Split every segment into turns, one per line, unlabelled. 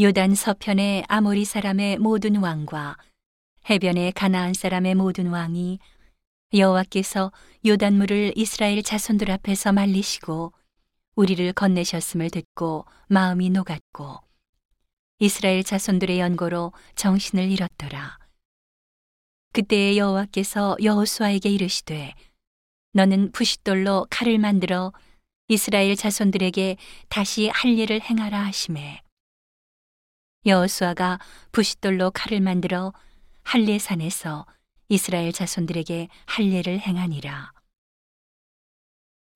요단 서편의 아모리 사람의 모든 왕과 해변의 가나안 사람의 모든 왕이 여호와께서 요단물을 이스라엘 자손들 앞에서 말리시고 우리를 건네셨음을 듣고 마음이 녹았고 이스라엘 자손들의 연고로 정신을 잃었더라. 그때 여호와께서 여호수아에게 이르시되 너는 부싯돌로 칼을 만들어 이스라엘 자손들에게 다시 할 일을 행하라 하심에 여호수아가 부싯돌로 칼을 만들어 할례산에서 이스라엘 자손들에게 할례를 행하니라.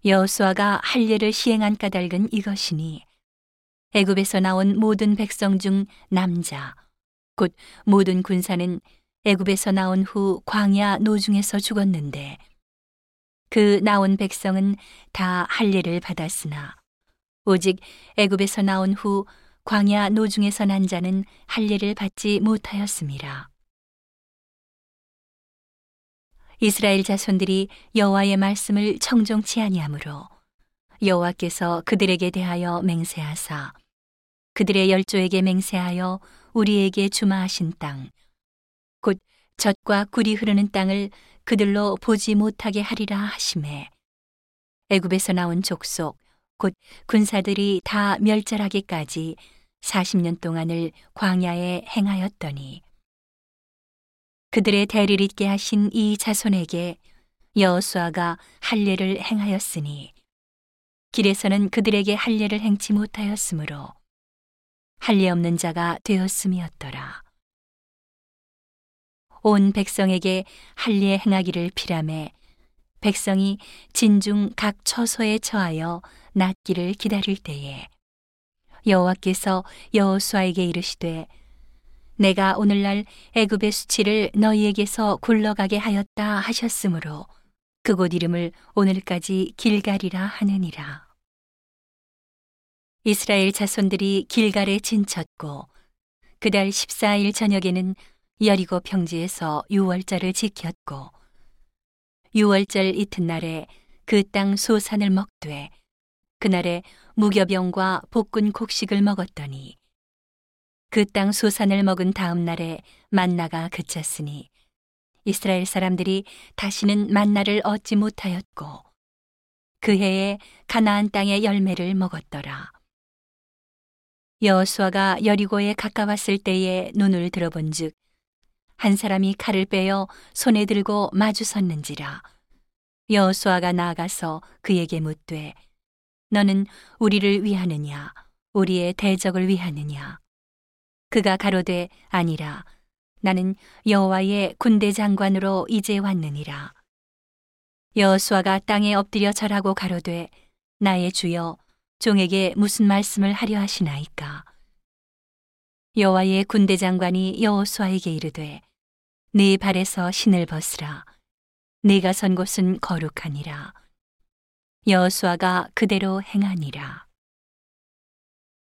여호수아가 할례를 시행한 까닭은 이것이니 애굽에서 나온 모든 백성 중 남자 곧 모든 군사는 애굽에서 나온 후 광야 노중에서 죽었는데 그 나온 백성은 다 할례를 받았으나 오직 애굽에서 나온 후 광야 노중에서 난 자는 할례를 받지 못하였습니다. 이스라엘 자손들이 여호와의 말씀을 청종치 아니하므로 여호와께서 그들에게 대하여 맹세하사 그들의 열조에게 맹세하여 우리에게 주마하신 땅 곧 젖과 꿀이 흐르는 땅을 그들로 보지 못하게 하리라 하심에 애굽에서 나온 족속 곧 군사들이 다 멸절하기까지 40년 동안을 광야에 행하였더니 그들의 대를 잇게 하신 이 자손에게 여호수아가 할례를 행하였으니 길에서는 그들에게 할례를 행치 못하였으므로 할례 없는 자가 되었음이었더라. 온 백성에게 할례 행하기를 피람해 백성이 진중 각 처소에 처하여 낫기를 기다릴 때에 여호와께서 여호수아에게 이르시되 내가 오늘날 애굽의 수치를 너희에게서 굴러가게 하였다 하셨으므로 그곳 이름을 오늘까지 길갈이라 하느니라. 이스라엘 자손들이 길갈에 진쳤고 그달 14일 저녁에는 여리고 평지에서 유월절을 지켰고 유월절 이튿날에 그 땅 소산을 먹되 그날에 무교병과 볶은 곡식을 먹었더니 그 땅 소산을 먹은 다음 날에 만나가 그쳤으니 이스라엘 사람들이 다시는 만나를 얻지 못하였고 그 해에 가나안 땅의 열매를 먹었더라. 여호수아가 여리고에 가까웠을 때에 눈을 들어본즉 한 사람이 칼을 빼어 손에 들고 마주 섰는지라. 여호수아가 나아가서 그에게 묻되 너는 우리를 위하느냐? 우리의 대적을 위하느냐? 그가 가로되 아니라 나는 여호와의 군대 장관으로 이제 왔느니라. 여호수아가 땅에 엎드려 절하고 가로되 나의 주여 종에게 무슨 말씀을 하려 하시나이까? 여호와의 군대 장관이 여호수아에게 이르되 네 발에서 신을 벗으라. 네가 선 곳은 거룩하니라. 여호수아가 그대로 행하니라